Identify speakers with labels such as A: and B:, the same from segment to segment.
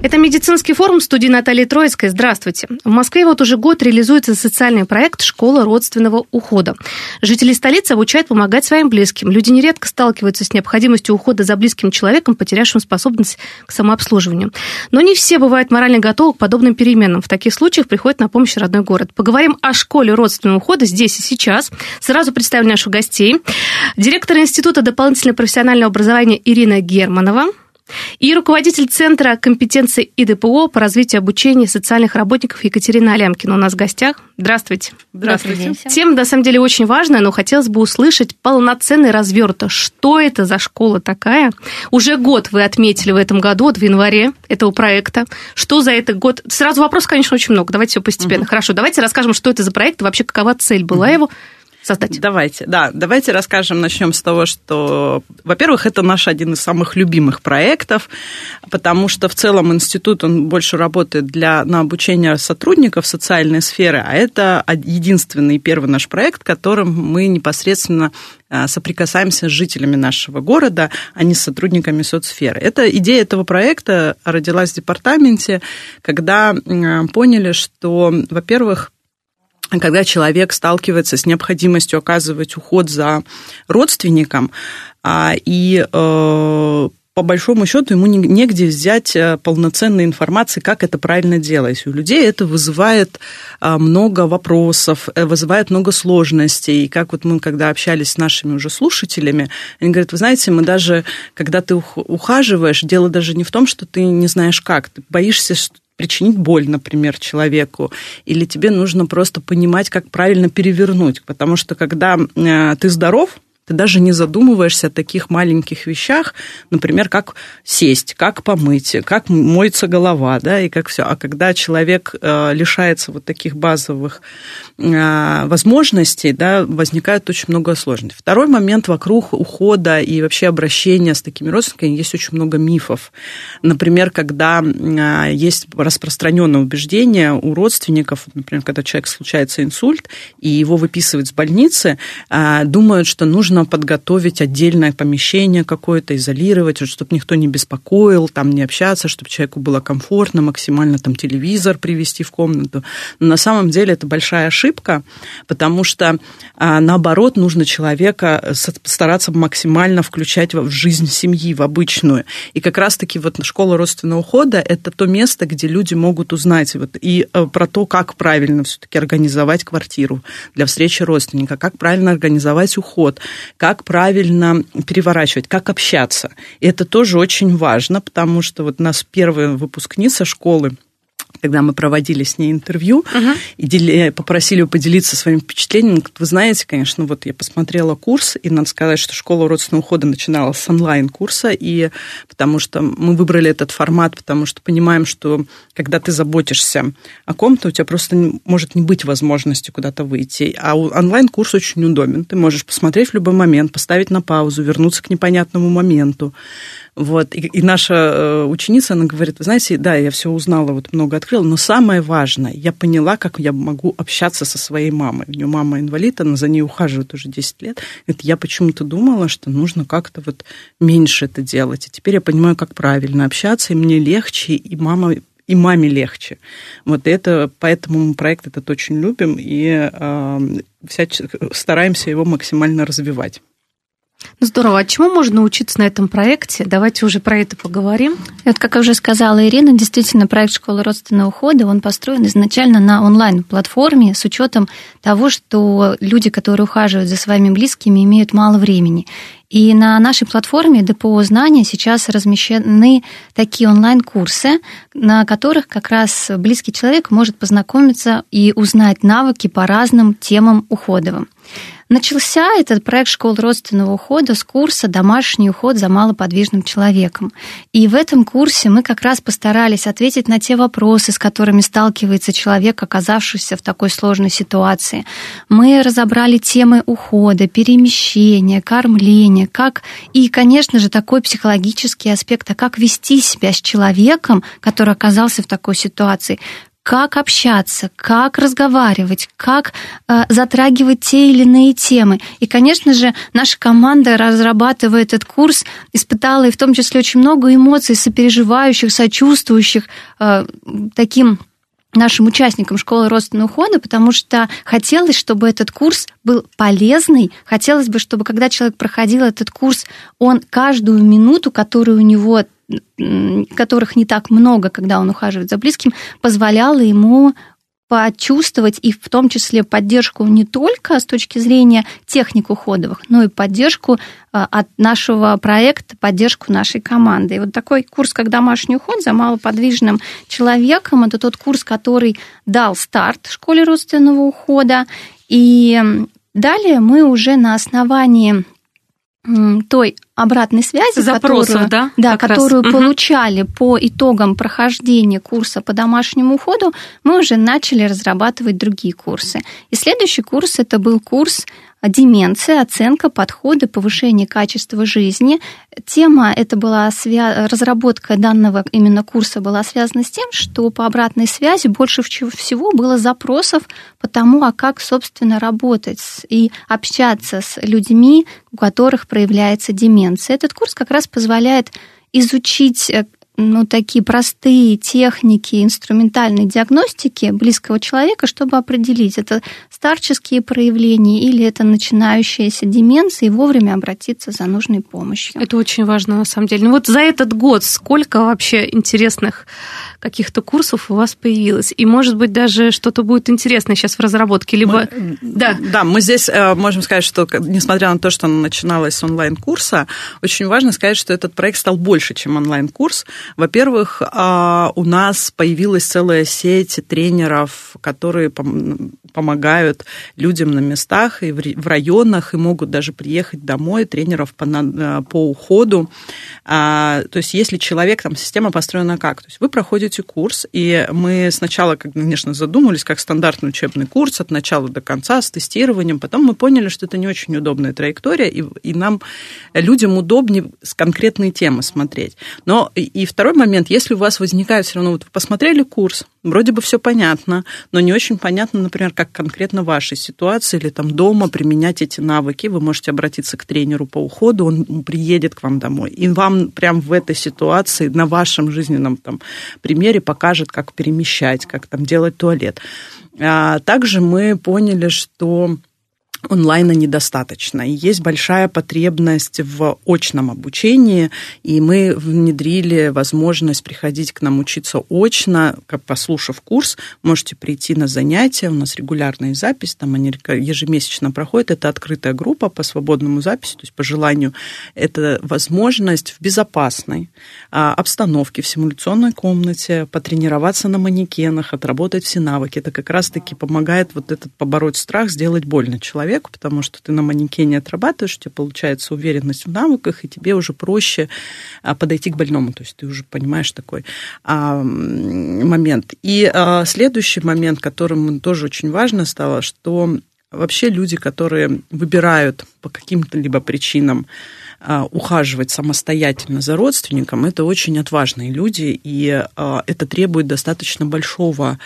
A: Это медицинский форум студии Натальи Троицкой. Здравствуйте. В Москве вот уже год реализуется социальный проект «Школа родственного ухода». Жители столицы обучают помогать своим близким. Люди нередко сталкиваются с необходимостью ухода за близким человеком, потерявшим способность к самообслуживанию. Но не все бывают морально готовы к подобным переменам. В таких случаях приходит на помощь родной город. Поговорим о школе родственного ухода здесь и сейчас. Сразу представлю наших гостей. Директор Института дополнительного профессионального образования Ирина Германова и руководитель Центра компетенции ИДПО по развитию обучения социальных работников Екатерина Алямкина у нас в гостях. Здравствуйте.
B: Здравствуйте.
A: Тема, на самом деле, очень важная, но хотелось бы услышать полноценный разверт. Что это за школа такая? Уже год вы отметили в этом году, вот в январе этого проекта. Что за этот год? Сразу вопрос, конечно, очень много. Давайте все постепенно. Угу. Хорошо, давайте расскажем, что это за проект и вообще какова цель была угу. его создать?
B: Давайте, да, давайте расскажем, начнем с того, что, во-первых, это наш один из самых любимых проектов, потому что в целом институт, он больше работает для, на обучение сотрудников социальной сферы, а это единственный первый наш проект, которым мы непосредственно а, соприкасаемся с жителями нашего города, а не с сотрудниками соцсферы. Это идея этого проекта родилась в департаменте, когда поняли, что, во-первых, когда человек сталкивается с необходимостью оказывать уход за родственником, а, и э, по большому счету ему негде взять э, полноценной информации, как это правильно делать. У людей это вызывает э, много вопросов, вызывает много сложностей. И как вот мы, когда общались с нашими уже слушателями, они говорят, вы знаете, мы даже, когда ты ухаживаешь, дело даже не в том, что ты не знаешь как, ты боишься, что причинить боль, например, человеку, или тебе нужно просто понимать, как правильно перевернуть, потому что когда э, ты здоров, ты даже не задумываешься о таких маленьких вещах, например, как сесть, как помыть, как моется голова, да, и как все. А когда человек э, лишается вот таких базовых возможностей, да, возникает очень много сложностей. Второй момент вокруг ухода и вообще обращения с такими родственниками есть очень много мифов. Например, когда э, есть распространенное убеждение у родственников, например, когда человек случается инсульт, и его выписывают с больницы, думают, что нужно подготовить отдельное помещение какое-то, изолировать, чтобы никто не беспокоил, там не общаться, чтобы человеку было комфортно, максимально там телевизор привести в комнату. Но на самом деле это большая ошибка, потому что а, наоборот нужно человека стараться максимально включать в жизнь семьи, в обычную. И как раз-таки вот школа родственного ухода – это то место, где люди могут узнать вот, и э, про то, как правильно все-таки организовать квартиру для встречи родственника, как правильно организовать уход, как правильно переворачивать, как общаться. И это тоже очень важно, потому что вот у нас первая выпускница школы – когда мы проводили с ней интервью uh-huh. и попросили ее поделиться своим впечатлением. Вы знаете, конечно, вот я посмотрела курс, и надо сказать, что школа родственного ухода начиналась с онлайн-курса, и потому что мы выбрали этот формат, потому что понимаем, что когда ты заботишься о ком-то, у тебя просто может не быть возможности куда-то выйти. А онлайн-курс очень удобен. Ты можешь посмотреть в любой момент, поставить на паузу, вернуться к непонятному моменту. Вот. И, и наша э, ученица, она говорит, вы знаете, да, я все узнала, вот много открыла, но самое важное, я поняла, как я могу общаться со своей мамой. У нее мама инвалид, она за ней ухаживает уже 10 лет. Говорит, я почему-то думала, что нужно как-то вот меньше это делать. И теперь я понимаю, как правильно общаться, и мне легче, и мама и маме легче. Вот это, поэтому мы проект этот очень любим и э, всяч... стараемся его максимально развивать.
A: Ну, здорово. А чему можно научиться на этом проекте? Давайте уже про это поговорим.
C: И вот, как уже сказала Ирина, действительно, проект «Школа родственного ухода», он построен изначально на онлайн-платформе с учетом того, что люди, которые ухаживают за своими близкими, имеют мало времени. И на нашей платформе ДПО «Знания» сейчас размещены такие онлайн-курсы, на которых как раз близкий человек может познакомиться и узнать навыки по разным темам уходовым. Начался этот проект школы родственного ухода с курса «Домашний уход за малоподвижным человеком». И в этом курсе мы как раз постарались ответить на те вопросы, с которыми сталкивается человек, оказавшийся в такой сложной ситуации. Мы разобрали темы ухода, перемещения, кормления, как и, конечно же, такой психологический аспект, а как вести себя с человеком, который оказался в такой ситуации, как общаться, как разговаривать, как э, затрагивать те или иные темы. И, конечно же, наша команда, разрабатывая этот курс, испытала и в том числе очень много эмоций, сопереживающих, сочувствующих э, таким нашим участникам школы родственного ухода, потому что хотелось, чтобы этот курс был полезный, хотелось бы, чтобы когда человек проходил этот курс, он каждую минуту, которую у него которых не так много, когда он ухаживает за близким, позволяло ему почувствовать и в том числе поддержку не только с точки зрения техник уходовых, но и поддержку а, от нашего проекта, поддержку нашей команды. И вот такой курс, как домашний уход за малоподвижным человеком, это тот курс, который дал старт школе родственного ухода. И далее мы уже на основании той обратной связи,
A: Запросов, которую,
C: да, да, которую раз. получали угу. по итогам прохождения курса по домашнему уходу, мы уже начали разрабатывать другие курсы. И следующий курс это был курс деменция, оценка, подходы, повышение качества жизни. Тема это была свя... разработка данного именно курса была связана с тем, что по обратной связи больше всего было запросов по тому, а как, собственно, работать и общаться с людьми, у которых проявляется деменция. Этот курс как раз позволяет изучить э, ну, такие простые техники инструментальной диагностики близкого человека, чтобы определить, это старческие проявления или это начинающаяся деменция, и вовремя обратиться за нужной помощью.
A: Это очень важно, на самом деле. Ну вот за этот год сколько вообще интересных каких-то курсов у вас появилось? И, может быть, даже что-то будет интересное сейчас в разработке? Либо...
B: Мы, да. да, мы здесь э, можем сказать, что, несмотря на то, что начиналось с онлайн-курса, очень важно сказать, что этот проект стал больше, чем онлайн-курс. Во-первых, а, у нас появилась целая сеть тренеров, которые помогают людям на местах и в районах, и могут даже приехать домой, тренеров по, э, по уходу. А, то есть, если человек, там, система построена как? То есть, вы проходите курс, и мы сначала, конечно, задумались, как стандартный учебный курс от начала до конца с тестированием, потом мы поняли, что это не очень удобная траектория, и, и нам, людям удобнее с конкретной темы смотреть. Но и, и второй момент, если у вас возникает все равно, вот вы посмотрели курс, вроде бы все понятно, но не очень понятно, например, как конкретно в вашей ситуации или там дома применять эти навыки. Вы можете обратиться к тренеру по уходу, он приедет к вам домой. И вам прям в этой ситуации, на вашем жизненном там, примере покажет, как перемещать, как там делать туалет. А также мы поняли, что онлайна недостаточно. И есть большая потребность в очном обучении, и мы внедрили возможность приходить к нам учиться очно, как послушав курс, можете прийти на занятия, у нас регулярная запись, там они ежемесячно проходят, это открытая группа по свободному записи, то есть по желанию, это возможность в безопасной а, обстановке, в симуляционной комнате потренироваться на манекенах, отработать все навыки. Это как раз-таки помогает вот этот побороть страх, сделать больно человеку человеку, потому что ты на манекене отрабатываешь, у тебя получается уверенность в навыках, и тебе уже проще а, подойти к больному. То есть ты уже понимаешь такой а, момент. И а, следующий момент, которым тоже очень важно стало, что вообще люди, которые выбирают по каким-то либо причинам ухаживать самостоятельно за родственником, это очень отважные люди, и это требует достаточно большого а,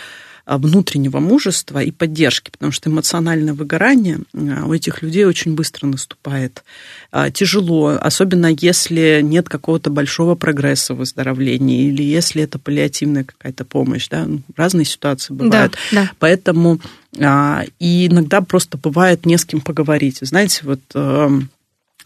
B: внутреннего мужества и поддержки, потому что эмоциональное выгорание а, у этих людей очень быстро наступает. А, тяжело, особенно если нет какого-то большого прогресса в выздоровлении или если это паллиативная какая-то помощь. Да? Ну, разные ситуации бывают. Да, да. Поэтому и иногда просто бывает не с кем поговорить. Знаете, вот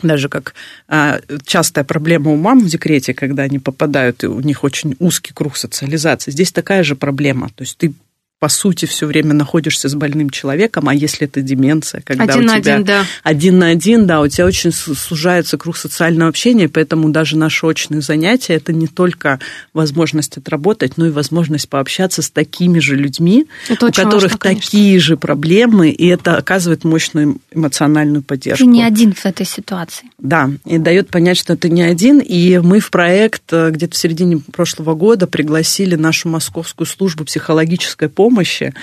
B: даже как а, частая проблема у мам в декрете, когда они попадают, и у них очень узкий круг социализации. Здесь такая же проблема. То есть ты по сути, все время находишься с больным человеком, а если это деменция, когда
A: один
B: у тебя
A: на один, да.
B: один на один, да, у тебя очень сужается круг социального общения, поэтому даже наши очные занятия это не только возможность отработать, но и возможность пообщаться с такими же людьми, это у которых важно, такие же проблемы, и это оказывает мощную эмоциональную поддержку.
C: Ты не один в этой ситуации.
B: Да, и дает понять, что ты не один, и мы в проект э, где-то в середине прошлого года пригласили нашу московскую службу психологической помощи помощи,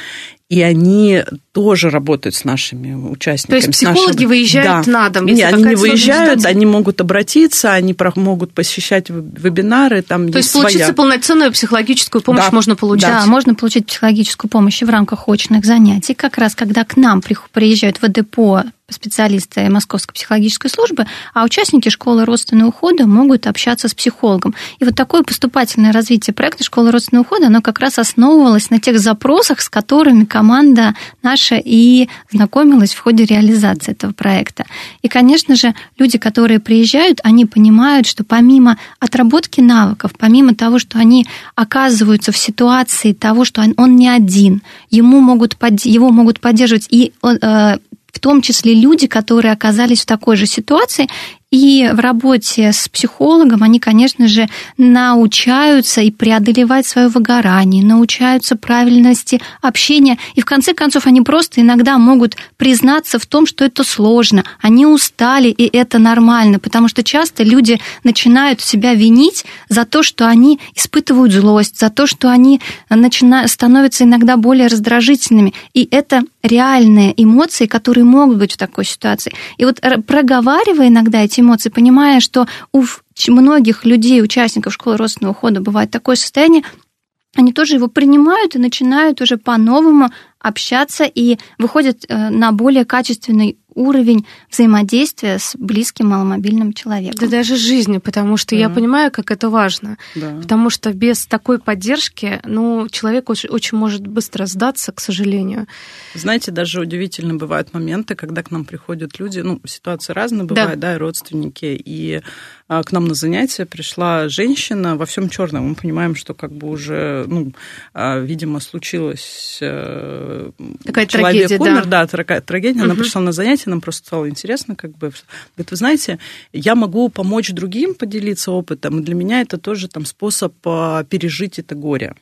B: и они тоже работают с нашими участниками.
A: То есть психологи
B: нашими...
A: выезжают
B: да.
A: на дом?
B: Нет, они не выезжают, они могут обратиться, они могут посещать вебинары, там
A: То
B: есть, своя...
A: полноценную психологическую помощь
B: да.
A: можно получить?
C: Да, можно получить психологическую помощь в рамках очных занятий. Как раз когда к нам приезжают в депо специалисты Московской психологической службы, а участники школы родственного ухода могут общаться с психологом. И вот такое поступательное развитие проекта школы родственного ухода, оно как раз основывалось на тех запросах, с которыми команда наша и знакомилась в ходе реализации этого проекта. И, конечно же, люди, которые приезжают, они понимают, что помимо отработки навыков, помимо того, что они оказываются в ситуации того, что он, не один, ему могут, его могут поддерживать и э, в том числе люди, которые оказались в такой же ситуации, и в работе с психологом они, конечно же, научаются и преодолевать свое выгорание, научаются правильности общения. И в конце концов они просто иногда могут признаться в том, что это сложно. Они устали, и это нормально. Потому что часто люди начинают себя винить за то, что они испытывают злость, за то, что они начинают, становятся иногда более раздражительными. И это реальные эмоции, которые могут быть в такой ситуации. И вот проговаривая иногда эти эмоции, понимая, что у многих людей, участников школы родственного ухода бывает такое состояние, они тоже его принимают и начинают уже по-новому общаться и выходят э, на более качественный уровень взаимодействия с близким маломобильным человеком.
A: Да даже жизни, потому что да. я понимаю, как это важно.
B: Да.
A: Потому что без такой поддержки, ну, человек очень, очень может быстро сдаться, к сожалению.
B: Знаете, даже удивительно бывают моменты, когда к нам приходят люди, ну, ситуации разные бывают, да, да и родственники, и к нам на занятия пришла женщина во всем черном. Мы понимаем, что как бы уже, ну, а, видимо, случилось
A: э, Такая человек трагедия,
B: умер, да, да трагедия. Угу. Она пришла на занятия, нам просто стало интересно, как бы. Говорит, вы знаете, я могу помочь другим поделиться опытом, и для меня это тоже там способ а, пережить это горе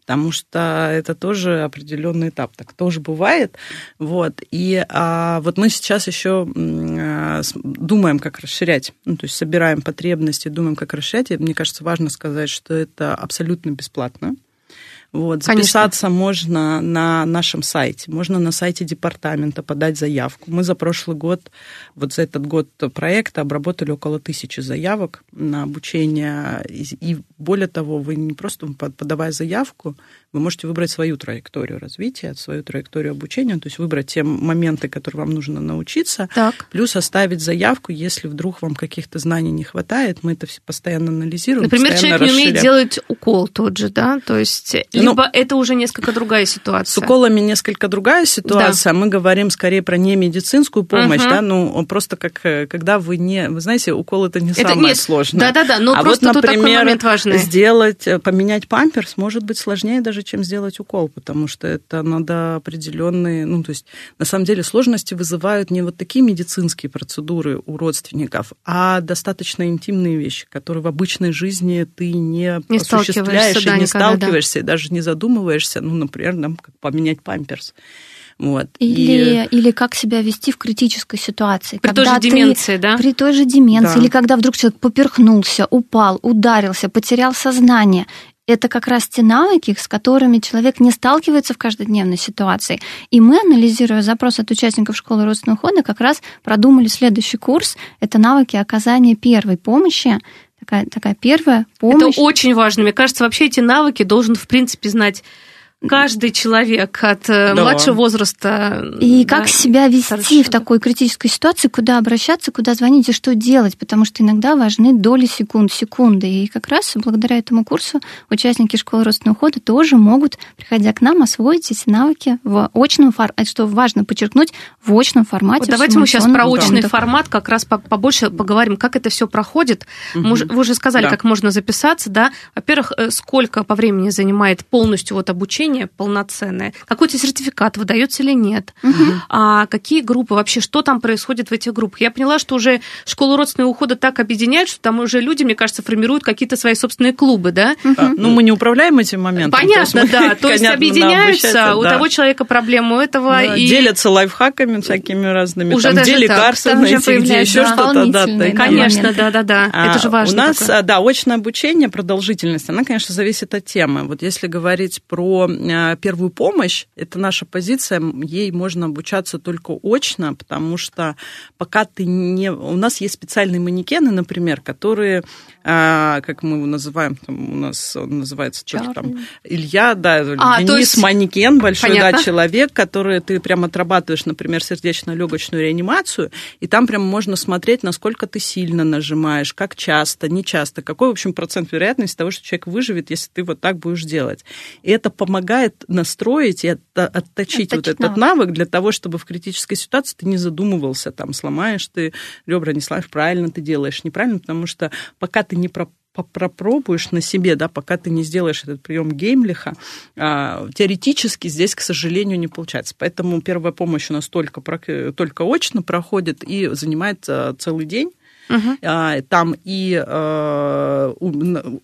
B: потому что это тоже определенный этап, так тоже бывает. Вот. И а, вот мы сейчас еще а, думаем, как расширять, ну, то есть собираем потребности, думаем, как расширять. И мне кажется, важно сказать, что это абсолютно бесплатно. Вот, записаться Конечно. можно на нашем сайте, можно на сайте департамента подать заявку. Мы за прошлый год, вот за этот год проекта обработали около тысячи заявок на обучение. И более того, вы не просто подавая заявку, вы можете выбрать свою траекторию развития, свою траекторию обучения, то есть выбрать те моменты, которые вам нужно научиться,
A: так.
B: плюс оставить заявку, если вдруг вам каких-то знаний не хватает, мы это все постоянно анализируем.
A: Например,
B: постоянно
A: человек не умеет делать укол тот же, да, то есть ну, либо это уже несколько другая ситуация.
B: С уколами несколько другая ситуация, да. мы говорим скорее про немедицинскую помощь, угу. да, ну просто как когда вы не, вы знаете, укол это не это самое нет. сложное.
A: Да-да-да, но
B: а
A: просто
B: вот, например,
A: такой момент важный.
B: сделать, поменять памперс может быть сложнее даже, чем сделать укол, потому что это надо определенные, ну, то есть, на самом деле, сложности вызывают не вот такие медицинские процедуры у родственников, а достаточно интимные вещи, которые в обычной жизни ты не,
A: не
B: осуществляешь и не сталкиваешься,
A: да.
B: и даже не задумываешься, ну, например, нам как поменять памперс. Вот.
C: Или, и... или как себя вести в критической ситуации.
A: При той же ты, деменции, да?
C: При той же деменции.
B: Да.
C: Или когда вдруг человек поперхнулся, упал, ударился, потерял сознание это как раз те навыки, с которыми человек не сталкивается в каждодневной ситуации. И мы, анализируя запрос от участников школы родственного ухода, как раз продумали следующий курс. Это навыки оказания первой помощи такая, такая первая помощь.
A: Это очень важно. Мне кажется, вообще эти навыки должен, в принципе, знать каждый человек от э, да. младшего возраста.
C: И да, как себя вести старшего. в такой критической ситуации, куда обращаться, куда звонить и что делать, потому что иногда важны доли секунд, секунды. И как раз благодаря этому курсу участники школы родственного ухода тоже могут, приходя к нам, освоить эти навыки в очном формате, что важно подчеркнуть, в очном формате. Вот
A: давайте мы сейчас про очный да. формат как раз побольше поговорим, как это все проходит. Угу. Вы уже сказали, да. как можно записаться, да? Во-первых, э, сколько по времени занимает полностью вот обучение обучение полноценное? Какой-то сертификат выдается или нет? Угу. А какие группы вообще, что там происходит в этих группах? Я поняла, что уже школу родственного ухода так объединяют, что там уже люди, мне кажется, формируют какие-то свои собственные клубы, да?
B: Угу. Ну, мы не управляем этим моментом.
A: Понятно, то да. То есть объединяются, у того человека проблема, у этого. Да,
B: и... Делятся лайфхаками всякими разными. Уже там, где лекарства найти, где еще что-то. Да,
A: Конечно, да-да-да. Это же важно.
B: У нас, да, очное обучение, продолжительность, она, конечно, зависит от темы. Вот если говорить про первую помощь, это наша позиция, ей можно обучаться только очно, потому что пока ты не... У нас есть специальные манекены, например, которые, э, как мы его называем, там у нас он называется что-то там, Илья, да, а, Денис есть... манекен, большой, Понятно. да, человек, который ты прям отрабатываешь, например, сердечно-легочную реанимацию, и там прям можно смотреть, насколько ты сильно нажимаешь, как часто, не часто, какой, в общем, процент вероятности того, что человек выживет, если ты вот так будешь делать. И это помогает настроить и отточить, отточить вот этот навык. навык для того, чтобы в критической ситуации ты не задумывался, там, сломаешь ты ребра, не сломаешь, правильно ты делаешь, неправильно, потому что пока ты не про попробуешь на себе, да, пока ты не сделаешь этот прием Геймлиха, а, теоретически здесь, к сожалению, не получается. Поэтому первая помощь у нас только, только очно проходит и занимает целый день. Угу. Там и э,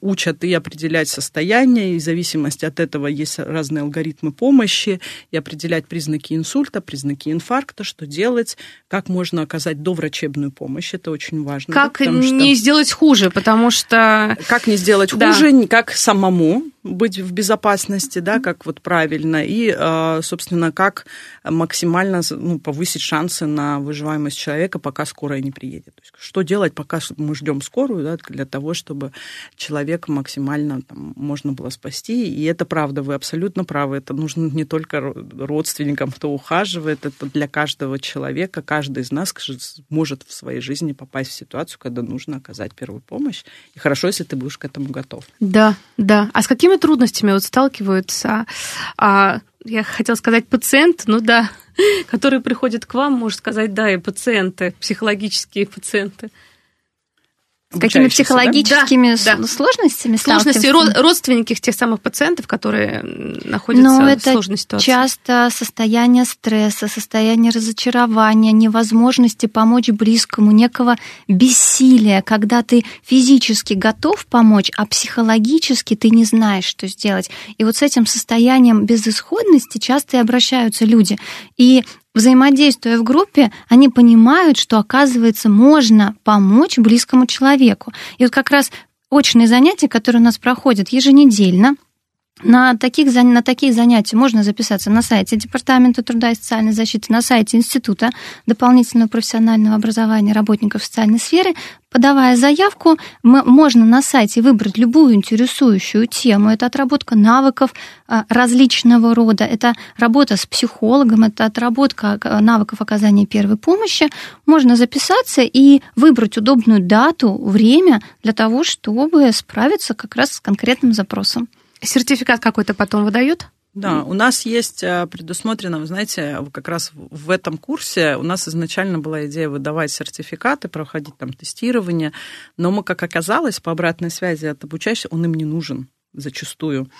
B: учат и определять состояние, и в зависимости от этого есть разные алгоритмы помощи, и определять признаки инсульта, признаки инфаркта, что делать, как можно оказать доврачебную помощь, это очень важно.
A: Как да, не что... сделать хуже, потому что...
B: Как не сделать да. хуже, как самому быть в безопасности, да, как вот правильно, и, э, собственно, как максимально ну, повысить шансы на выживаемость человека, пока скорая не приедет. То есть, что делать, пока мы ждем скорую, да, для того, чтобы человека максимально там, можно было спасти. И это правда, вы абсолютно правы. Это нужно не только родственникам, кто ухаживает, это для каждого человека. Каждый из нас может в своей жизни попасть в ситуацию, когда нужно оказать первую помощь. И хорошо, если ты будешь к этому готов.
A: Да, да. А с какими трудностями вот сталкиваются а, я хотела сказать пациент, ну да, которые приходят к вам, можно сказать, да, и пациенты, психологические пациенты.
C: С какими психологическими да? сложностями
A: Сложности родственники тех самых пациентов, которые находятся Но в сложной ситуации.
C: часто состояние стресса, состояние разочарования, невозможности помочь близкому, некого бессилия, когда ты физически готов помочь, а психологически ты не знаешь, что сделать. И вот с этим состоянием безысходности часто и обращаются люди. И взаимодействуя в группе, они понимают, что, оказывается, можно помочь близкому человеку. И вот как раз очные занятия, которые у нас проходят еженедельно, на, таких, на такие занятия можно записаться на сайте Департамента труда и социальной защиты, на сайте Института дополнительного профессионального образования работников социальной сферы. Подавая заявку, мы, можно на сайте выбрать любую интересующую тему. Это отработка навыков а, различного рода, это работа с психологом, это отработка а, навыков оказания первой помощи. Можно записаться и выбрать удобную дату, время для того, чтобы справиться как раз с конкретным запросом.
A: Сертификат какой-то потом выдают?
B: Да, у нас есть э, предусмотрено, вы знаете, как раз в этом курсе у нас изначально была идея выдавать сертификаты, проходить там тестирование, но мы, как оказалось, по обратной связи от обучающего, он им не нужен зачастую,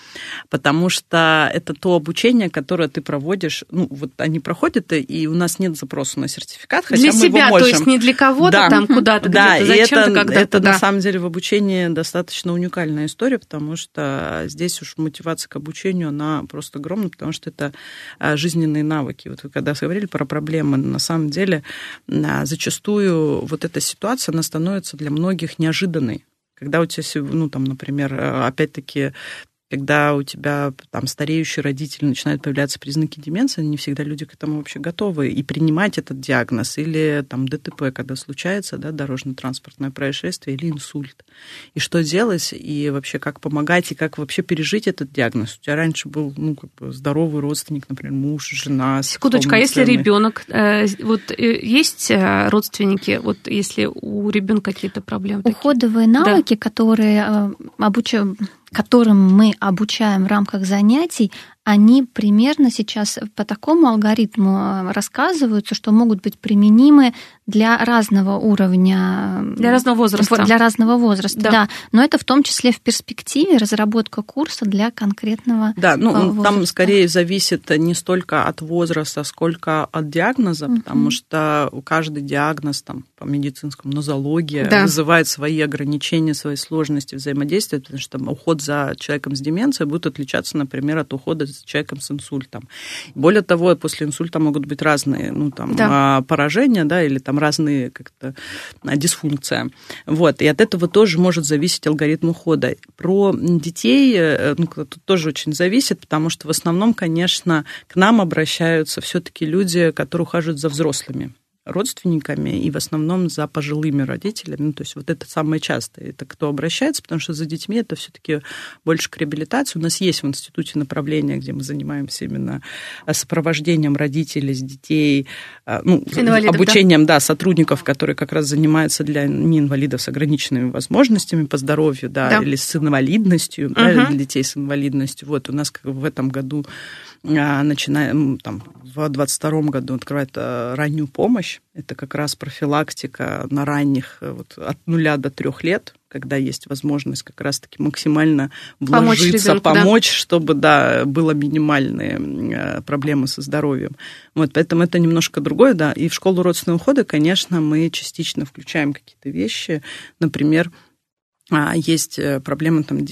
B: потому что это то обучение, которое ты проводишь, ну, вот они проходят, и у нас нет запроса на сертификат, хотя
A: для
B: мы
A: себя,
B: его можем.
A: то есть не для кого-то да. там куда-то,
B: да,
A: где-то,
B: зачем-то,
A: когда-то.
B: Это,
A: да.
B: на самом деле в обучении достаточно уникальная история, потому что здесь уж мотивация к обучению, она просто огромна, потому что это а, жизненные навыки. Вот вы когда говорили про проблемы, на самом деле а, зачастую вот эта ситуация, она становится для многих неожиданной. Когда у тебя, ну, там, например, э, опять-таки когда у тебя там стареющие родители начинают появляться признаки деменции, не всегда люди к этому вообще готовы и принимать этот диагноз или там ДТП, когда случается, да, дорожно-транспортное происшествие или инсульт. И что делать, и вообще как помогать, и как вообще пережить этот диагноз. У тебя раньше был, ну, как бы здоровый родственник, например, муж, жена.
A: Секундочку, а если ребенок, э, вот э, есть родственники, вот если у ребенка какие-то проблемы?
C: Уходовые такие? навыки, да. которые обучают которым мы обучаем в рамках занятий, они примерно сейчас по такому алгоритму э, рассказываются, что могут быть применимы для разного уровня.
A: Для разного возраста.
C: Для разного возраста, да. да. Но это в том числе в перспективе разработка курса для конкретного
B: Да, ну возраста. там скорее зависит не столько от возраста, сколько от диагноза, угу. потому что у каждый диагноз там по медицинскому нозология да. вызывает свои ограничения, свои сложности взаимодействия, потому что там, уход за человеком с деменцией будет отличаться, например, от ухода за человеком с инсультом. Более того, после инсульта могут быть разные ну, там, да. А, поражения, да, или там разные как-то а, дисфункция. Вот, и от этого тоже может зависеть алгоритм ухода. Про детей э, ну, тут тоже очень зависит, потому что в основном, конечно, к нам обращаются все-таки люди, которые ухаживают за взрослыми родственниками и в основном за пожилыми родителями. Ну, то есть вот это самое частое. Это кто обращается, потому что за детьми это все-таки больше к реабилитации. У нас есть в институте направление, где мы занимаемся именно э, сопровождением родителей с детей, э, ну, Инвалидов, обучением, да? да, сотрудников, которые как раз занимаются для неинвалидов с ограниченными возможностями по здоровью, да, да. или с инвалидностью, угу. да, для детей с инвалидностью. Вот у нас как в этом году начинаем там, в 2022 году открывает э, раннюю помощь. Это как раз профилактика на ранних э, вот, от нуля до трех лет, когда есть возможность как раз-таки максимально вложиться, помочь, ребенку, помочь да. чтобы да, было минимальные э, проблемы со здоровьем. Вот, поэтому это немножко другое, да. И в школу родственного ухода, конечно, мы частично включаем какие-то вещи, например, а, есть э, проблемы там,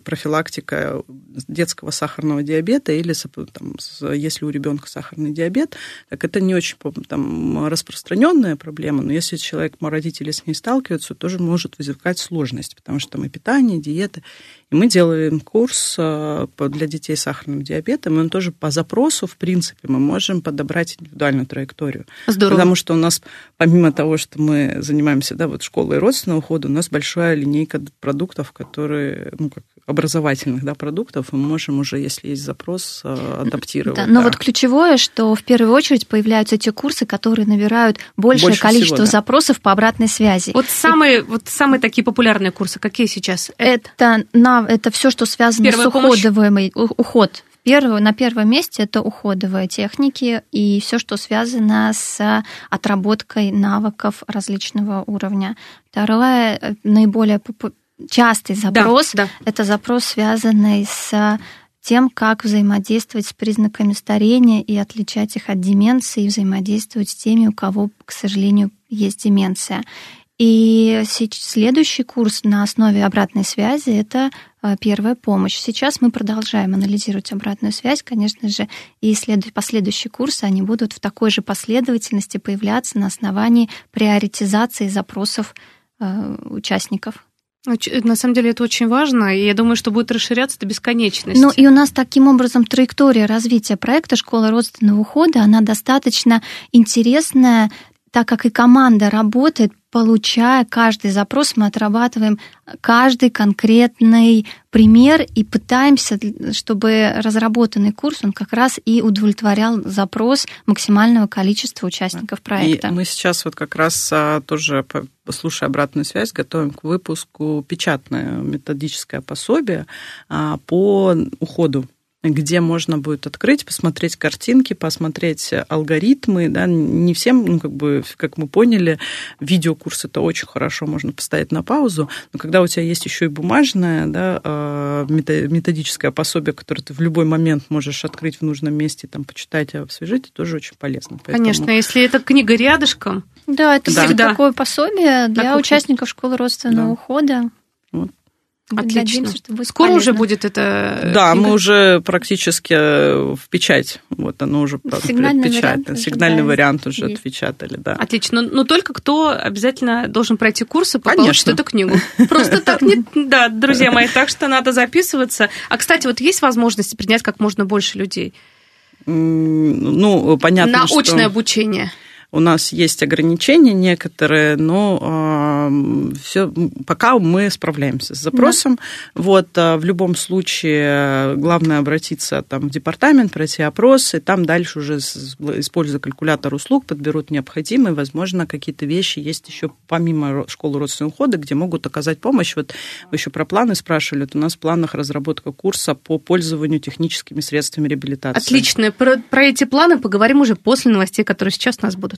B: профилактика детского сахарного диабета или там, если у ребенка сахарный диабет, так это не очень там, распространенная проблема, но если человек, родители с ней сталкиваются, тоже может возникать сложность, потому что там и питание, диета. И мы делаем курс э, для детей с сахарным диабетом, и он тоже по запросу, в принципе, мы можем подобрать индивидуальную траекторию. Здорово. Потому что у нас, помимо того, что мы занимаемся да, вот школой родственного ухода, у нас большая линейка продуктов, которые, ну, как образовательных да, продуктов, мы можем уже, если есть запрос, э, адаптировать. Да,
C: но да. вот ключевое, что в первую очередь появляются те курсы, которые набирают большее Больше количество всего, да. запросов по обратной связи.
A: Вот самые, И... вот самые такие популярные курсы, какие сейчас?
C: Это, на, это все, что связано Первая с уходовым, уход Первое, на первом месте это уходовые техники и все, что связано с отработкой навыков различного уровня. Второе, э, наиболее частый запрос, да, да. это запрос, связанный с тем, как взаимодействовать с признаками старения и отличать их от деменции, и взаимодействовать с теми, у кого, к сожалению, есть деменция. И следующий курс на основе обратной связи – это э, первая помощь. Сейчас мы продолжаем анализировать обратную связь, конечно же, и последующие курсы, они будут в такой же последовательности появляться на основании приоритизации запросов э, участников.
A: На самом деле это очень важно, и я думаю, что будет расширяться до бесконечности.
C: Ну и у нас таким образом траектория развития проекта «Школа родственного ухода», она достаточно интересная, так как и команда работает получая каждый запрос, мы отрабатываем каждый конкретный пример и пытаемся, чтобы разработанный курс, он как раз и удовлетворял запрос максимального количества участников проекта.
B: И мы сейчас вот как раз а, тоже, слушая обратную связь, готовим к выпуску печатное методическое пособие а, по уходу где можно будет открыть, посмотреть картинки, посмотреть алгоритмы. Да, не всем, ну, как бы, как мы поняли, видеокурс это очень хорошо, можно поставить на паузу, но когда у тебя есть еще и бумажное, да, а, методическое пособие, которое ты в любой момент можешь открыть в нужном месте, там, почитать, освежить, это тоже очень полезно.
A: Поэтому... Конечно, если эта книга рядышком,
C: да, это да. такое пособие для участников школы родственного да. ухода.
A: Отлично. Надеемся, что будет Скоро полезно. уже будет это.
B: Да, книга? мы уже практически э, в печать. Вот оно уже
C: Сигнальный
B: печать.
C: Вариант
B: Сигнальный уже, вариант уже есть. отпечатали, да.
A: Отлично. Но, но только кто обязательно должен пройти курсы, получит эту книгу. Просто так не. Да, друзья мои, так что надо записываться. А кстати, вот есть возможность принять как можно больше людей?
B: Ну, понятно,
A: На очное обучение
B: у нас есть ограничения некоторые, но э, все, пока мы справляемся с запросом. Да. Вот, э, в любом случае, главное обратиться там, в департамент, пройти опрос, и там дальше уже, используя калькулятор услуг, подберут необходимые. Возможно, какие-то вещи есть еще помимо школы родственного ухода, где могут оказать помощь. Вот вы еще про планы спрашивали. Вот у нас в планах разработка курса по пользованию техническими средствами реабилитации.
A: Отлично. Про, про эти планы поговорим уже после новостей, которые сейчас у нас будут.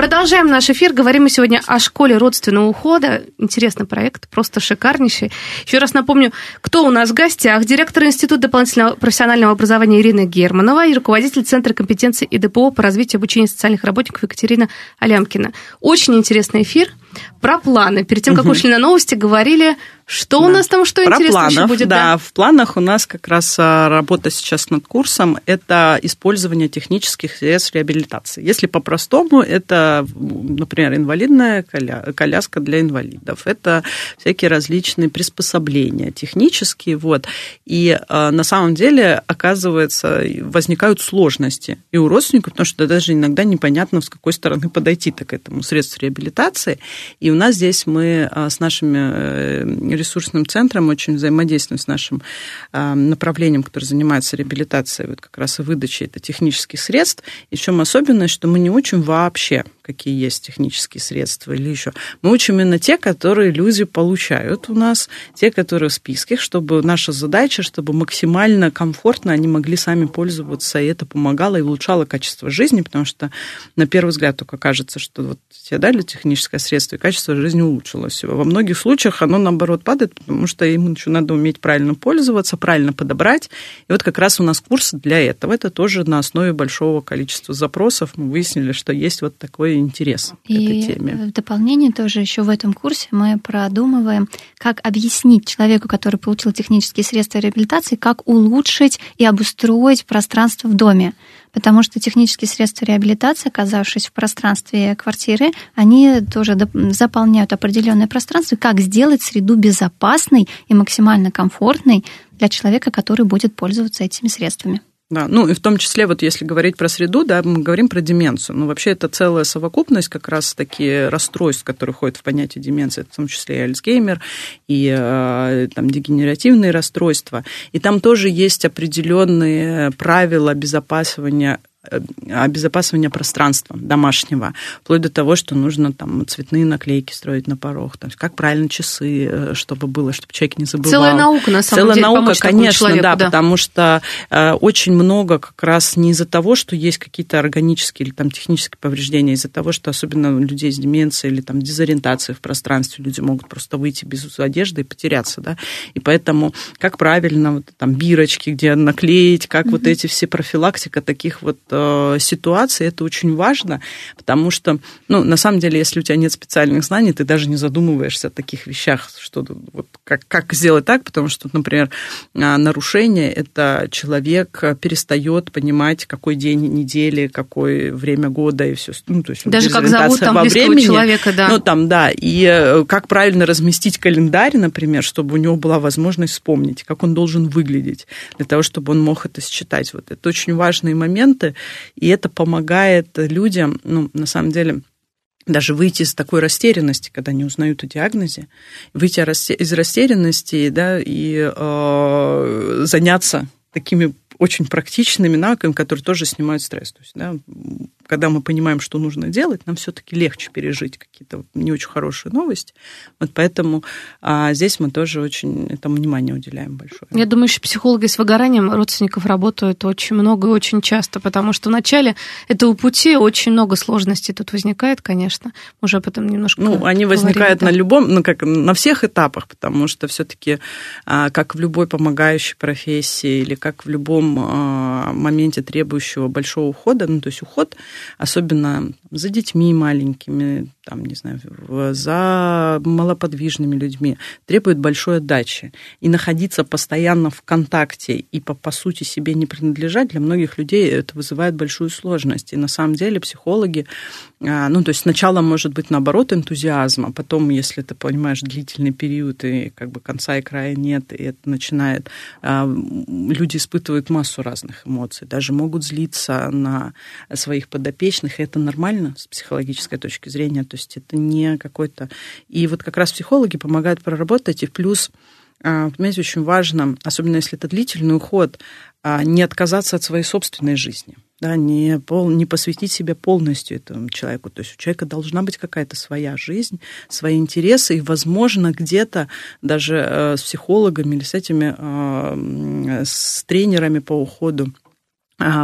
A: Продолжаем наш эфир. Говорим мы сегодня о школе родственного ухода. Интересный проект, просто шикарнейший. Еще раз напомню, кто у нас в гостях. Директор Института дополнительного профессионального образования Ирина Германова и руководитель Центра компетенции и ДПО по развитию обучения социальных работников Екатерина Алямкина. Очень интересный эфир про планы. Перед тем, как угу. ушли на новости, говорили, что да. у нас там, что
B: про
A: интересно
B: планов,
A: еще будет.
B: Да, да, в планах у нас как раз а, работа сейчас над курсом – это использование технических средств реабилитации. Если по-простому, это, например, инвалидная коля... коляска для инвалидов, это всякие различные приспособления технические, вот. И а, на самом деле, оказывается, возникают сложности и у родственников, потому что даже иногда непонятно, с какой стороны подойти-то к этому средству реабилитации. И у нас здесь мы а, с нашим э, ресурсным центром очень взаимодействуем с нашим а, направлением, которое занимается реабилитацией, вот как раз и выдачей это технических средств. И в чем особенность, что мы не учим вообще какие есть технические средства или еще. Мы учим именно те, которые люди получают у нас, те, которые в списке, чтобы наша задача, чтобы максимально комфортно они могли сами пользоваться, и это помогало и улучшало качество жизни, потому что на первый взгляд только кажется, что вот тебе дали техническое средство, и качество жизни улучшилось. Во многих случаях оно, наоборот, падает, потому что ему еще надо уметь правильно пользоваться, правильно подобрать. И вот как раз у нас курс для этого. Это тоже на основе большого количества запросов мы выяснили, что есть вот такой интерес
C: и
B: к этой теме.
C: в дополнение тоже еще в этом курсе мы продумываем, как объяснить человеку, который получил технические средства реабилитации, как улучшить и обустроить пространство в доме. Потому что технические средства реабилитации, оказавшись в пространстве квартиры, они тоже заполняют определенное пространство, как сделать среду безопасной и максимально комфортной для человека, который будет пользоваться этими средствами.
B: Да, ну и в том числе, вот если говорить про среду, да, мы говорим про деменцию. Ну, вообще это целая совокупность как раз таки расстройств, которые входят в понятие деменции, в том числе и Альцгеймер, и э, там дегенеративные расстройства. И там тоже есть определенные правила обезопасивания обезопасивания пространства домашнего, вплоть до того, что нужно там цветные наклейки строить на порог, там, как правильно часы, э, чтобы было, чтобы человек не забывал.
A: Целая наука, на самом
B: Целая
A: деле,
B: наука, конечно,
A: человеку,
B: да,
A: да,
B: потому что э, очень много как раз не из-за того, что есть какие-то органические или там технические повреждения, а из-за того, что особенно у людей с деменцией или там дезориентацией в пространстве, люди могут просто выйти без одежды и потеряться, да, и поэтому как правильно вот там бирочки, где наклеить, как mm-hmm. вот эти все профилактика таких вот Э, ситуации, это очень важно, потому что, ну, на самом деле, если у тебя нет специальных знаний, ты даже не задумываешься о таких вещах, что вот как, как сделать так, потому что, например, а, нарушение – это человек перестает понимать, какой день недели, какое время года и все. Ну, то есть
A: даже как зовут там во времени, человека, да.
B: Ну, там, да, и э, как правильно разместить календарь, например, чтобы у него была возможность вспомнить, как он должен выглядеть, для того, чтобы он мог это считать. Вот это очень важные моменты, и это помогает людям, ну, на самом деле, даже выйти из такой растерянности, когда не узнают о диагнозе, выйти из растерянности да, и э, заняться такими очень практичными навыками, которые тоже снимают стресс. То есть, да, когда мы понимаем, что нужно делать, нам все-таки легче пережить какие-то не очень хорошие новости. Вот поэтому а, здесь мы тоже очень этому внимание уделяем большое.
A: Я думаю, что психологи с выгоранием родственников работают очень много и очень часто, потому что в начале этого пути очень много сложностей тут возникает, конечно. Уже об этом немножко
B: Ну, они возникают да. на любом, ну, как на всех этапах, потому что все-таки, а, как в любой помогающей профессии или как в любом а, моменте требующего большого ухода, ну, то есть уход особенно за детьми маленькими, там, не знаю, за малоподвижными людьми, требует большой отдачи. И находиться постоянно в контакте и по, по сути себе не принадлежать для многих людей это вызывает большую сложность. И на самом деле психологи, а, ну, то есть сначала может быть наоборот энтузиазм, а потом, если ты понимаешь длительный период и как бы конца и края нет, и это начинает... А, люди испытывают массу разных эмоций, даже могут злиться на своих подопечных, и это нормально с психологической точки зрения. То есть это не какой-то... И вот как раз психологи помогают проработать, и плюс а, понимаете, очень важно, особенно если это длительный уход, а, не отказаться от своей собственной жизни, да, не, пол, не посвятить себя полностью этому человеку. То есть у человека должна быть какая-то своя жизнь, свои интересы, и, возможно, где-то даже э, с психологами или с этими, а, с тренерами по уходу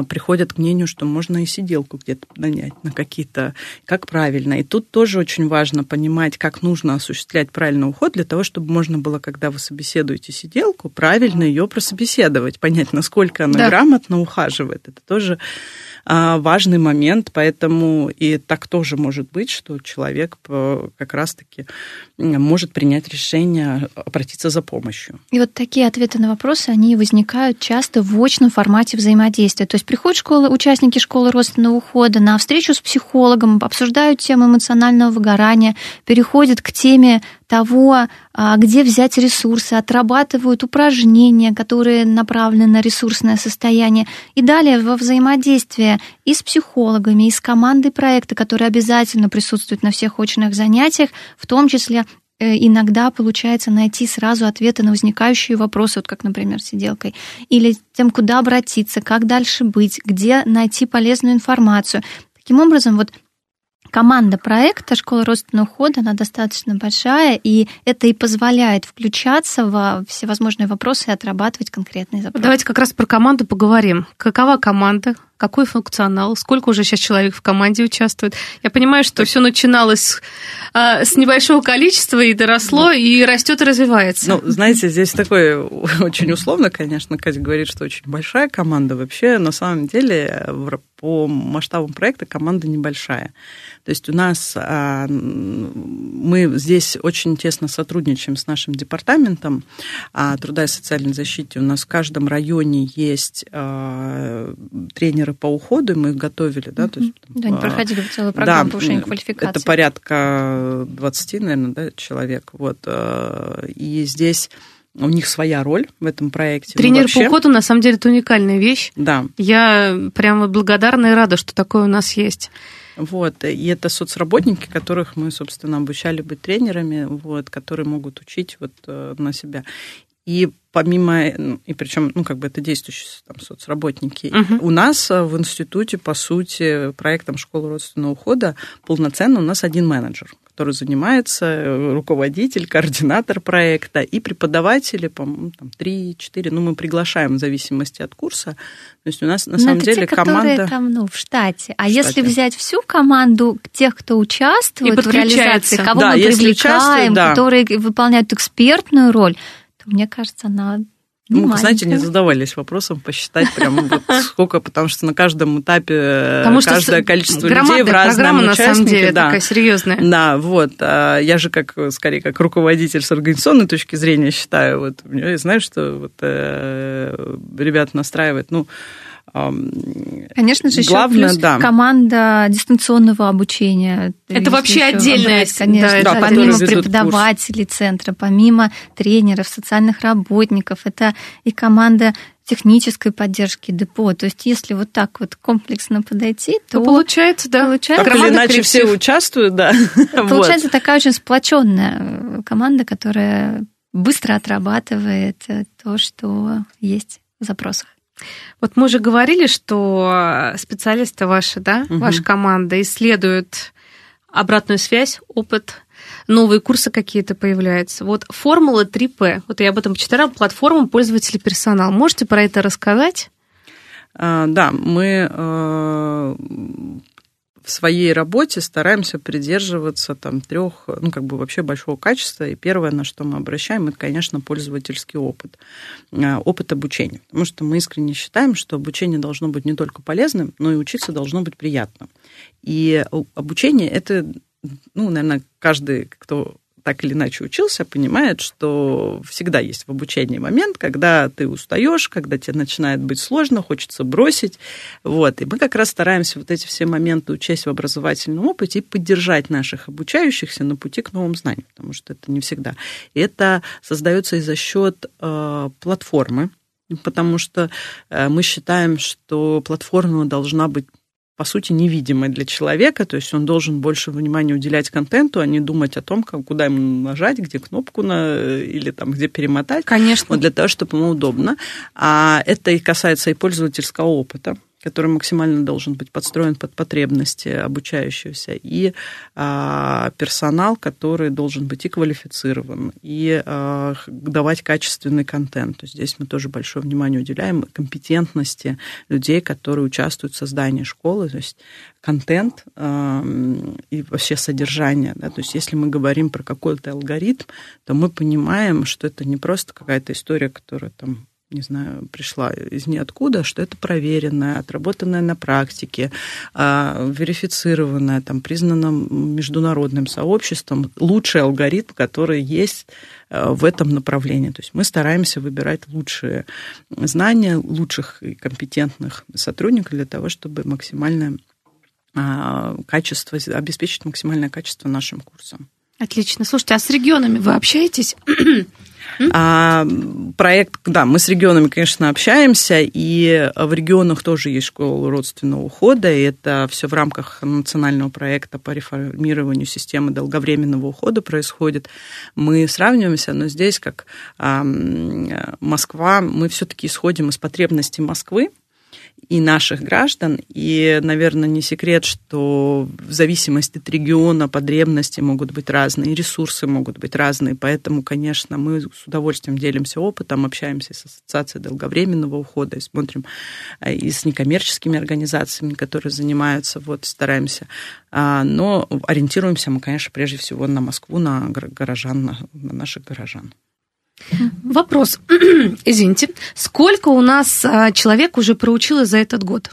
B: приходят к мнению, что можно и сиделку где-то нанять на какие-то, как правильно. И тут тоже очень важно понимать, как нужно осуществлять правильный уход для того, чтобы можно было, когда вы собеседуете сиделку, правильно ее прособеседовать, понять, насколько она да. грамотно ухаживает. Это тоже а, важный момент, поэтому и так тоже может быть, что человек э, как раз-таки может принять решение обратиться за помощью.
C: И вот такие ответы на вопросы, они возникают часто в очном формате взаимодействия. То есть приходят школы, участники школы родственного ухода на встречу с психологом, обсуждают тему эмоционального выгорания, переходят к теме того, а, где взять ресурсы, отрабатывают упражнения, которые направлены на ресурсное состояние. И далее во взаимодействие и с психологами, и с командой проекта, которая обязательно присутствует на всех очных занятиях, в том числе э, иногда получается найти сразу ответы на возникающие вопросы, вот как, например, сиделкой, или тем, куда обратиться, как дальше быть, где найти полезную информацию. Таким образом, вот команда проекта «Школа родственного ухода», она достаточно большая, и это и позволяет включаться во всевозможные вопросы и отрабатывать конкретные запросы.
A: Давайте как раз про команду поговорим. Какова команда? Какой функционал? Сколько уже сейчас человек в команде участвует? Я понимаю, что все начиналось а, с небольшого количества и доросло, ну, и растет и развивается.
B: Ну, знаете, здесь такое очень условно, конечно, Катя говорит, что очень большая команда. Вообще, на самом деле, по масштабам проекта команда небольшая. То есть у нас а, мы здесь очень тесно сотрудничаем с нашим департаментом а, труда и социальной защиты. У нас в каждом районе есть а, тренеры по уходу, мы их готовили. Да, то есть,
C: да они проходили целую программу да, повышения квалификации.
B: Это порядка 20, наверное, да, человек. Вот. И здесь у них своя роль в этом проекте.
A: Ну, Тренер вообще... по уходу, на самом деле, это уникальная вещь.
B: Да.
A: Я прямо благодарна и рада, что такое у нас есть.
B: Вот, и это соцработники, которых мы, собственно, обучали быть тренерами, вот, которые могут учить вот э, на себя. И помимо, ну, и причем, ну, как бы это действующие там, соцработники, угу. у нас э, в институте, по сути, проектом школы родственного ухода полноценно у нас один менеджер который занимается, э, руководитель, координатор проекта и преподаватели, по-моему, там 3-4, ну, мы приглашаем в зависимости от курса. То есть у нас на Но самом деле
C: те,
B: команда...
C: там, ну, в штате. А в если штате. взять всю команду тех, кто участвует в реализации, кого да, мы привлекаем, да. которые выполняют экспертную роль, мне кажется, она
B: ну, мы, знаете, не задавались вопросом посчитать прям вот сколько, потому что на каждом этапе потому каждое количество людей в программа,
A: на самом деле, да. такая серьезная.
B: Да, вот. А я же как, скорее, как руководитель с организационной точки зрения считаю, вот, я знаю, что вот, э, ребят настраивает, ну,
C: Конечно же, Главное, еще плюс да. команда дистанционного обучения.
A: Это вообще отдельная,
C: брать, конечно, да, да, помимо преподавателей курс. центра, помимо тренеров, социальных работников, это и команда технической поддержки депо. То есть, если вот так вот комплексно подойти, то,
A: то получается, да,
B: получается. Так или иначе коллектив. все участвуют, да.
C: Получается вот. такая очень сплоченная команда, которая быстро отрабатывает то, что есть в запросах.
A: Вот мы уже говорили, что специалисты ваши, да, угу. ваша команда исследуют обратную связь, опыт, новые курсы какие-то появляются. Вот формула 3П, вот я об этом почитала, платформа пользователей персонал. Можете про это рассказать?
B: А, да, мы э, в своей работе стараемся придерживаться там трех, ну, как бы вообще большого качества. И первое, на что мы обращаем, это, конечно, пользовательский опыт, а, опыт обучения. Потому что мы искренне считаем, что обучение должно быть не только полезным, но и учиться должно быть приятно. И обучение это, ну, наверное, каждый, кто так или иначе учился, понимает, что всегда есть в обучении момент, когда ты устаешь, когда тебе начинает быть сложно, хочется бросить. Вот. И мы как раз стараемся вот эти все моменты учесть в образовательном опыте и поддержать наших обучающихся на пути к новым знаниям, потому что это не всегда. И это создается и за счет э, платформы, потому что э, мы считаем, что платформа должна быть по сути, невидимый для человека, то есть он должен больше внимания уделять контенту, а не думать о том, как, куда ему нажать, где кнопку на, или там, где перемотать.
A: Конечно.
B: Вот для того, чтобы ему удобно. А это и касается и пользовательского опыта который максимально должен быть подстроен под потребности обучающегося, и а, персонал, который должен быть и квалифицирован, и а, давать качественный контент. То есть здесь мы тоже большое внимание уделяем компетентности людей, которые участвуют в создании школы, то есть контент а, и вообще содержание. Да? То есть если мы говорим про какой-то алгоритм, то мы понимаем, что это не просто какая-то история, которая там не знаю, пришла из ниоткуда, что это проверенное, отработанное на практике, а, верифицированное, там, признано международным сообществом, лучший алгоритм, который есть а, в этом направлении. То есть мы стараемся выбирать лучшие знания, лучших и компетентных сотрудников для того, чтобы максимальное а, качество, обеспечить максимальное качество нашим курсам.
A: Отлично. Слушайте, а с регионами вы общаетесь?
B: А, проект, да, мы с регионами, конечно, общаемся, и в регионах тоже есть школа родственного ухода, и это все в рамках национального проекта по реформированию системы долговременного ухода происходит. Мы сравниваемся, но здесь, как Москва, мы все-таки исходим из потребностей Москвы, и наших граждан. И, наверное, не секрет, что в зависимости от региона потребности могут быть разные, ресурсы могут быть разные. Поэтому, конечно, мы с удовольствием делимся опытом, общаемся с Ассоциацией долговременного ухода и смотрим э, и с некоммерческими организациями, которые занимаются, вот, стараемся. А, но ориентируемся мы, конечно, прежде всего на Москву, на горожан, на, на наших горожан.
A: Вопрос. Извините. Сколько у нас а, человек уже проучилось за этот год?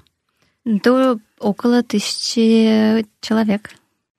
C: До около тысячи человек.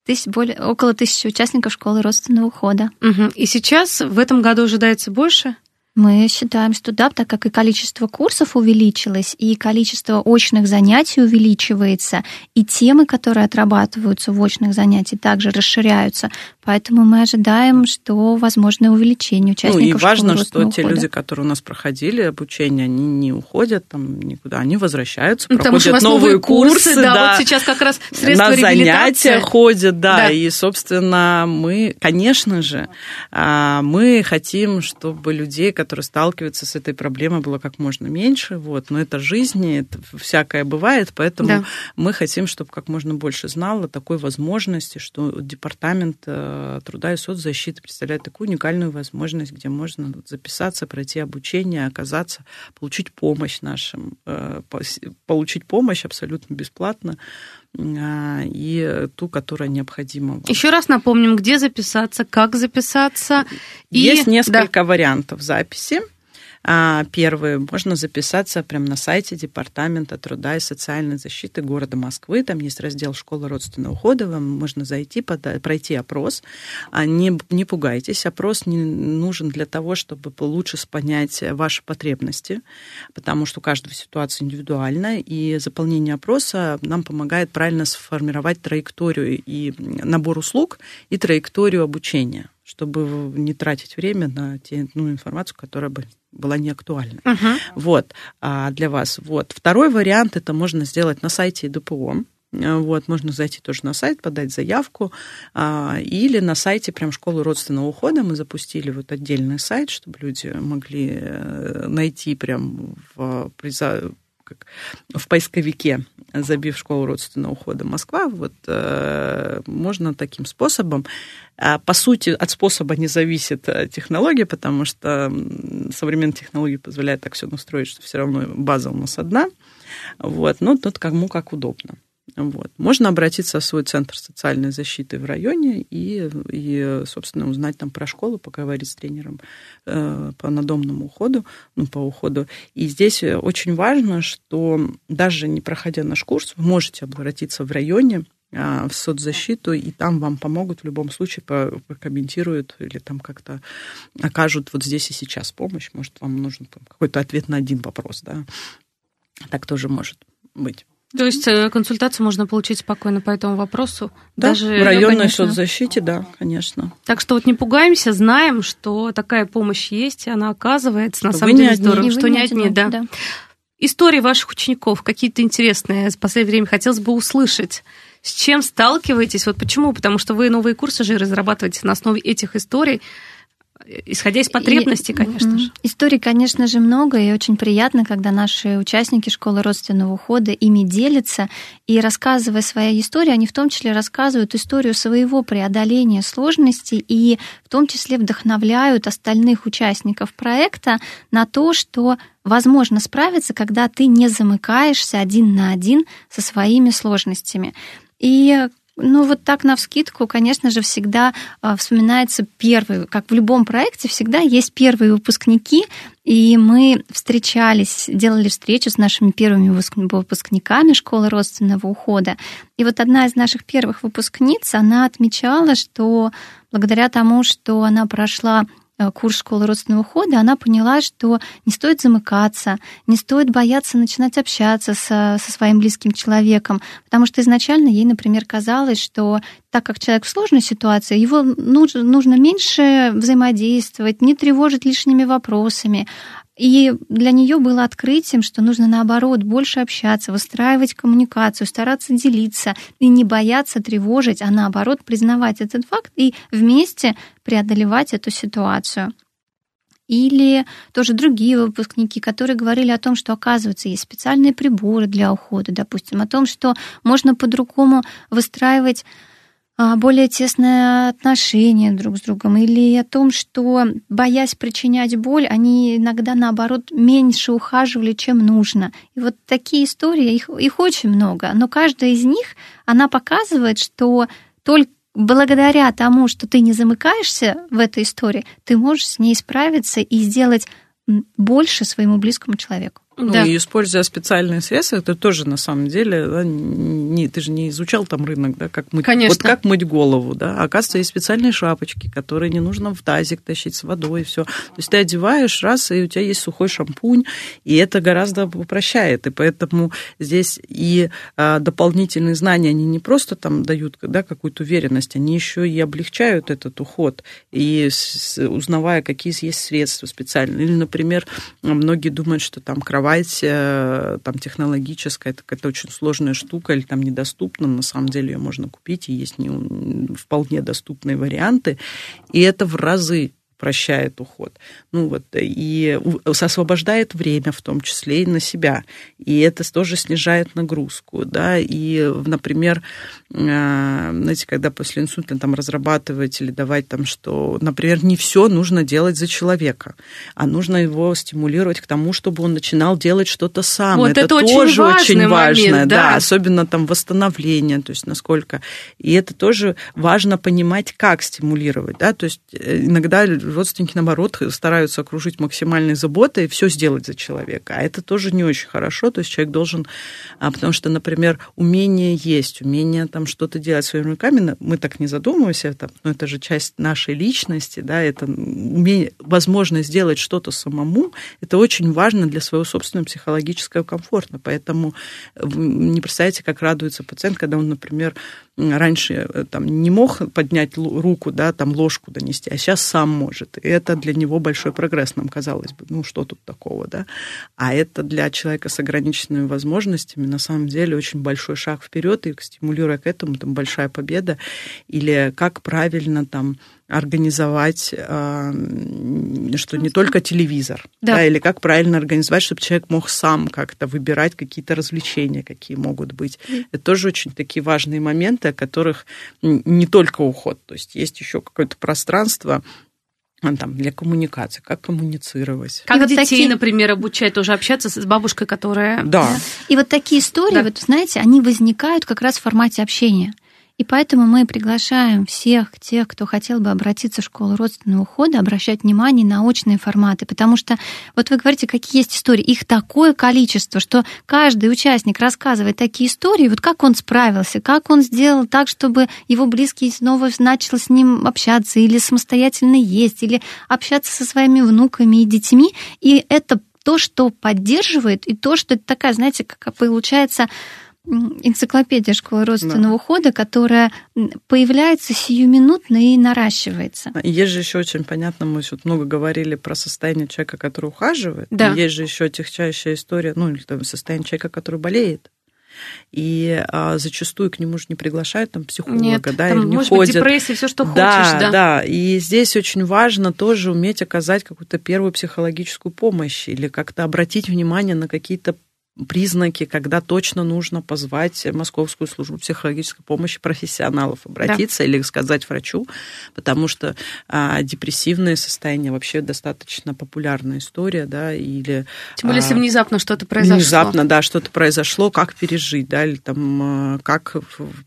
C: Тысяч, более, около тысячи участников школы родственного ухода.
A: Угу. И сейчас в этом году ожидается больше?
C: Мы считаем, что да, так как и количество курсов увеличилось, и количество очных занятий увеличивается, и темы, которые отрабатываются в очных занятиях, также расширяются. Поэтому мы ожидаем, что возможно увеличение участников.
B: Ну и важно, что те люди, которые у нас проходили обучение, они не уходят там никуда, они возвращаются, ну, проходят Потому что новые курсы, курсы
A: да, да, вот сейчас как раз средства
B: на занятия ходят, да, да, и собственно мы, конечно же, а, мы хотим, чтобы людей, которые сталкиваются с этой проблемой, было как можно меньше, вот, но это жизнь, это всякое бывает, поэтому да. мы хотим, чтобы как можно больше знало такой возможности, что департамент э, труда и соцзащиты представляет такую уникальную возможность, где можно записаться, пройти обучение, оказаться, получить помощь нашим, э, получить помощь абсолютно бесплатно и ту, которая необходима.
A: Еще раз напомним, где записаться, как записаться.
B: Есть и... несколько да. вариантов записи. А, первый, можно записаться прямо на сайте Департамента труда и социальной защиты города Москвы. Там есть раздел «Школа родственного ухода». Вам можно зайти, пройти опрос. А, не, не пугайтесь, опрос не нужен для того, чтобы лучше понять ваши потребности, потому что каждая ситуация индивидуальна, и заполнение опроса нам помогает правильно сформировать траекторию и набор услуг, и траекторию обучения чтобы не тратить время на те, ну, информацию, которая бы была не актуальна. Uh-huh. Вот, а для вас. Вот. Второй вариант это можно сделать на сайте ДПО. Вот, можно зайти тоже на сайт, подать заявку, а, или на сайте прям школы родственного ухода мы запустили вот отдельный сайт, чтобы люди могли э, найти прям в, как в поисковике, забив школу родственного ухода Москва, вот э, можно таким способом. А, по сути, от способа не зависит э, технология, потому что современные технологии позволяют так все настроить, что все равно база у нас одна. Вот, но тут кому как удобно. Вот. Можно обратиться в свой центр социальной защиты в районе и, и собственно, узнать там про школу, поговорить с тренером э, по надомному уходу, ну, по уходу. И здесь очень важно, что даже не проходя наш курс, вы можете обратиться в районе, э, в соцзащиту, и там вам помогут в любом случае, прокомментируют или там как-то окажут вот здесь и сейчас помощь. Может, вам нужен какой-то ответ на один вопрос, да. Так тоже может быть.
A: То есть э, консультацию можно получить спокойно по этому вопросу?
B: Да, даже, в районной конечно... соцзащите, да, конечно.
A: Так что вот не пугаемся, знаем, что такая помощь есть, она оказывается,
B: что
A: на самом деле
B: одни.
A: здорово, что не одни, да. да. истории ваших учеников какие-то интересные в последнее время хотелось бы услышать. С чем сталкиваетесь? Вот почему? Потому что вы новые курсы же разрабатываете на основе этих историй исходя из потребностей, и, конечно же.
C: Историй, конечно же, много, и очень приятно, когда наши участники школы родственного ухода ими делятся, и рассказывая свои истории, они в том числе рассказывают историю своего преодоления сложностей, и в том числе вдохновляют остальных участников проекта на то, что возможно справиться, когда ты не замыкаешься один на один со своими сложностями. И ну, вот так на вскидку, конечно же, всегда а, вспоминается первый, как в любом проекте, всегда есть первые выпускники, и мы встречались, делали встречу с нашими первыми выпускниками школы родственного ухода. И вот одна из наших первых выпускниц, она отмечала, что благодаря тому, что она прошла курс школы родственного ухода, она поняла, что не стоит замыкаться, не стоит бояться начинать общаться со, со своим близким человеком, потому что изначально ей, например, казалось, что так как человек в сложной ситуации, его нужно, нужно меньше взаимодействовать, не тревожить лишними вопросами, и для нее было открытием, что нужно наоборот больше общаться, выстраивать коммуникацию, стараться делиться и не бояться тревожить, а наоборот признавать этот факт и вместе преодолевать эту ситуацию. Или тоже другие выпускники, которые говорили о том, что, оказывается, есть специальные приборы для ухода, допустим, о том, что можно по-другому выстраивать более тесное отношение друг с другом, или о том, что, боясь причинять боль, они иногда, наоборот, меньше ухаживали, чем нужно. И вот такие истории, их, их очень много, но каждая из них, она показывает, что только благодаря тому, что ты не замыкаешься в этой истории, ты можешь с ней справиться и сделать больше своему близкому человеку.
B: Ну, да. и используя специальные средства, это тоже на самом деле, да, не, ты же не изучал там рынок, да, как мыть, Конечно. вот как мыть голову, да, оказывается, есть специальные шапочки, которые не нужно в тазик тащить с водой, и все. То есть ты одеваешь раз, и у тебя есть сухой шампунь, и это гораздо упрощает, и поэтому здесь и а, дополнительные знания, они не просто там дают да, какую-то уверенность, они еще и облегчают этот уход, и узнавая, какие есть средства специальные, или, например, многие думают, что там кровать кровать э, там, технологическая, это какая-то очень сложная штука или там недоступна, на самом деле ее можно купить, и есть не, вполне доступные варианты, и это в разы прощает уход. Ну вот, и освобождает время в том числе и на себя. И это тоже снижает нагрузку, да, и, например, э, знаете, когда после инсульта там разрабатывать или давать там, что, например, не все нужно делать за человека, а нужно его стимулировать к тому, чтобы он начинал делать что-то сам.
A: Вот это, это тоже очень, очень важно, момент,
B: да. да, особенно там восстановление, то есть насколько. И это тоже важно понимать, как стимулировать, да, то есть э, иногда родственники, наоборот, стараются окружить максимальной заботой и все сделать за человека. А это тоже не очень хорошо. То есть человек должен... А, потому что, например, умение есть, умение там что-то делать своими руками, мы так не задумываемся, это, но это же часть нашей личности, да, это умение, возможность сделать что-то самому, это очень важно для своего собственного психологического комфорта. Поэтому не представляете, как радуется пациент, когда он, например, раньше э, там, не мог поднять руку, да, там ложку донести, а сейчас сам может. И это для него большой прогресс, нам казалось бы. Ну, что тут такого, да? А это для человека с ограниченными возможностями на самом деле очень большой шаг вперед, и стимулируя к этому, там большая победа. Или как правильно там организовать, а, что не только телевизор, да. Да, или как правильно организовать, чтобы человек мог сам как-то выбирать какие-то развлечения, какие могут быть. Это тоже очень такие важные моменты, о которых не только уход, то есть есть еще какое-то пространство там, для коммуникации, как коммуницировать.
A: Как вот детей, такие... например, обучать тоже общаться с бабушкой, которая...
B: Да.
C: И вот такие истории, да. вот знаете, они возникают как раз в формате общения. И поэтому мы приглашаем всех тех, кто хотел бы обратиться в школу родственного ухода, обращать внимание на очные форматы, потому что вот вы говорите, какие есть истории, их такое количество, что каждый участник рассказывает такие истории, вот как он справился, как он сделал так, чтобы его близкий снова начал с ним общаться или самостоятельно есть, или общаться со своими внуками и детьми, и это то, что поддерживает, и то, что это такая, знаете, как получается энциклопедия школы родственного да. ухода, которая появляется сиюминутно и наращивается.
B: Есть же еще очень понятно, мы тут много говорили про состояние человека, который ухаживает.
A: Да.
B: Есть же еще техчайшая история, ну, или там состояние человека, который болеет и а, зачастую к нему же не приглашают там психолога,
A: Нет,
B: да,
A: там,
B: или не
A: может
B: ходят.
A: Быть, депрессия, все, что
B: да,
A: хочешь, да.
B: Да, и здесь очень важно тоже уметь оказать какую-то первую психологическую помощь или как-то обратить внимание на какие-то признаки, когда точно нужно позвать Московскую службу психологической помощи профессионалов, обратиться да. или сказать врачу, потому что а, депрессивное состояние вообще достаточно популярная история, да, или...
A: Тем более, а, если внезапно что-то произошло.
B: Внезапно, да, что-то произошло, как пережить, да, или там а, как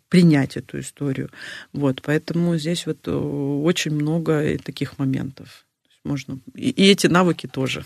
B: принять эту историю. Вот, поэтому здесь вот э, очень много таких моментов. Можно... И, и эти навыки тоже.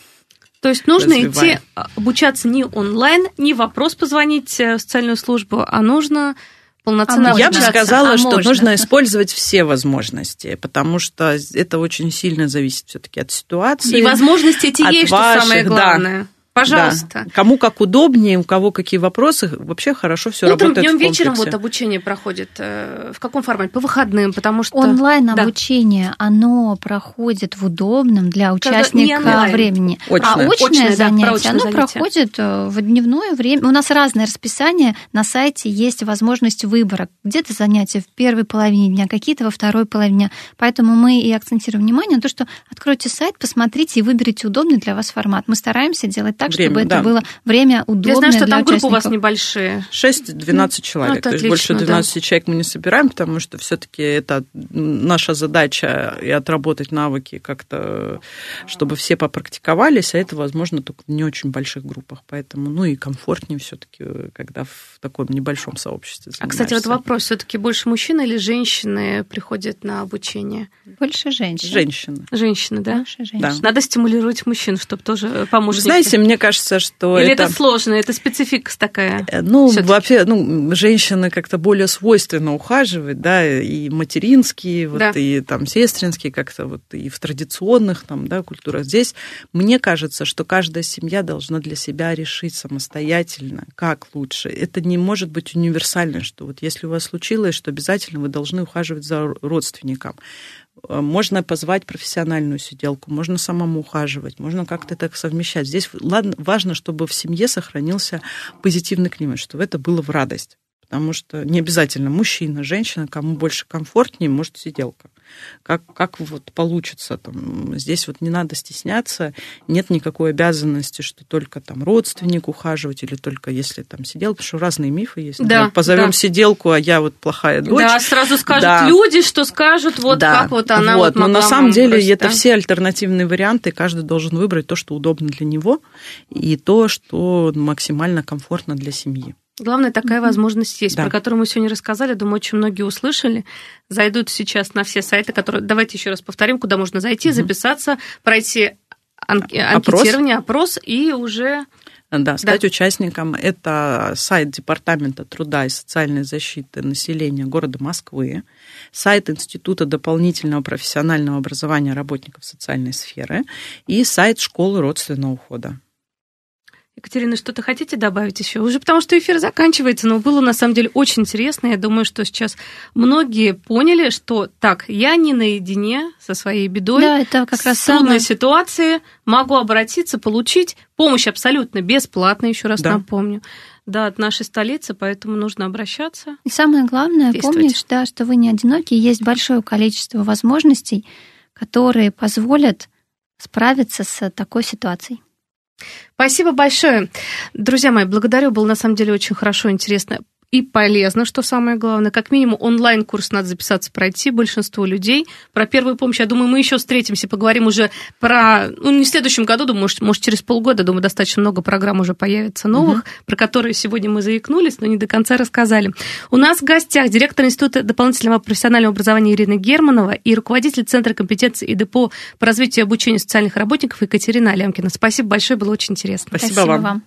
A: То есть нужно идти а, обучаться не онлайн, не вопрос позвонить э, в социальную службу, а нужно полноценно
B: а Я бы сказала, а что можно. нужно использовать все возможности, потому что это очень сильно зависит все-таки от ситуации.
A: И возможности эти есть, ваших, что самое главное. Да. Пожалуйста.
B: Да. Кому как удобнее, у кого какие вопросы, вообще хорошо все
A: Утром,
B: работает.
A: Днем, вечером вот обучение проходит. Э, в каком формате? По выходным, потому что
C: онлайн обучение, да. оно проходит в удобном для участника времени.
B: Очное.
C: А очное,
A: очное
C: занятие,
A: да,
C: оно
A: занятие.
C: проходит э, в дневное время. У нас разное расписание. На сайте есть возможность выбора. Где-то занятия в первой половине дня, какие-то во второй половине дня. Поэтому мы и акцентируем внимание на то, что откройте сайт, посмотрите и выберите удобный для вас формат. Мы стараемся делать так, время, чтобы да. это было время удобное
A: Я знаю, что
C: для
A: там
C: группы
A: у вас небольшие.
B: 6-12 человек. Ну, то есть больше 12 да. человек мы не собираем, потому что все-таки это наша задача и отработать навыки как-то, чтобы все попрактиковались, а это возможно только в не очень больших группах. Поэтому, ну и комфортнее все-таки, когда в таком небольшом сообществе.
A: А, кстати, вот вопрос: все-таки больше мужчины или женщины приходят на обучение?
C: Больше женщин.
B: Женщины.
A: Женщины, да?
C: Больше женщин. Да.
A: Надо стимулировать мужчин, чтобы тоже помочь.
B: Знаете, мне кажется, что
A: Или
B: это...
A: это сложно, это специфика такая?
B: Э, ну, всё-таки. вообще, ну, женщины как-то более свойственно ухаживать, да, и материнские, вот,
A: Да.
B: и там сестринские как-то вот, и в традиционных там, да, культурах. Здесь мне кажется, что каждая семья должна для себя решить самостоятельно, как лучше. Это не может быть универсально, что вот если у вас случилось, что обязательно вы должны ухаживать за родственником. Э, Можно позвать профессиональную сиделку, можно самому ухаживать, можно как-то так совмещать. Здесь ладно, важно, чтобы в семье сохранился позитивный климат, чтобы это было в радость. Потому что не обязательно мужчина, женщина, кому больше комфортнее, может сиделка. Как, как вот получится там. Здесь вот не надо стесняться, нет никакой обязанности, что только там родственник ухаживать или только если там сиделка, потому что разные мифы есть.
A: Да,
B: Позовем
A: да.
B: сиделку, а я вот плохая дочь.
A: Да, сразу скажут
B: Да.
A: люди, что скажут, вот
B: Да,
A: как вот она
B: вот.
A: вот
B: Но на самом деле
A: бросить,
B: это
A: да.
B: все альтернативные варианты, и каждый должен выбрать то, что удобно для него, и то, что максимально комфортно для семьи.
A: Главное, такая возможность есть,
B: Да.
A: про которую мы сегодня рассказали. Думаю, очень многие услышали. Зайдут сейчас на все сайты, которые... Давайте еще раз повторим, куда можно зайти, записаться, пройти ан-
B: Опрос.
A: анкетирование, опрос и уже...
B: Да, стать участником. Это сайт Департамента труда и социальной защиты населения города Москвы, сайт Института дополнительного профессионального образования работников социальной сферы и сайт Школы родственного ухода.
A: Екатерина, что-то хотите добавить еще? Уже потому что эфир заканчивается, но было на самом деле очень интересно. Я думаю, что сейчас многие поняли, что так, я не наедине со своей бедой.
C: Да, это как раз
A: в трудной
C: самое-
A: ситуации могу обратиться, получить помощь абсолютно бесплатно, еще раз
B: Да.
A: напомню. Да, от нашей столицы, поэтому нужно обращаться.
C: И самое главное, помнить, да, что вы не одиноки, есть большое количество возможностей, которые позволят справиться с такой ситуацией.
A: Спасибо большое. Друзья мои, благодарю. Было на самом деле очень хорошо, интересно и полезно, что самое главное. Как минимум онлайн-курс надо записаться, пройти большинство людей. Про первую помощь, я думаю, мы еще встретимся, поговорим уже про... Ну, не в следующем году, думаю, может, может через полгода, думаю, достаточно много программ уже появится новых, про которые сегодня мы заикнулись, но не до конца рассказали. У нас в гостях директор Института дополнительного профессионального образования Ирина Германова и руководитель Центра компетенции и депо по развитию и обучению социальных работников Екатерина Алямкина. Спасибо большое, было очень интересно.
B: Спасибо вам.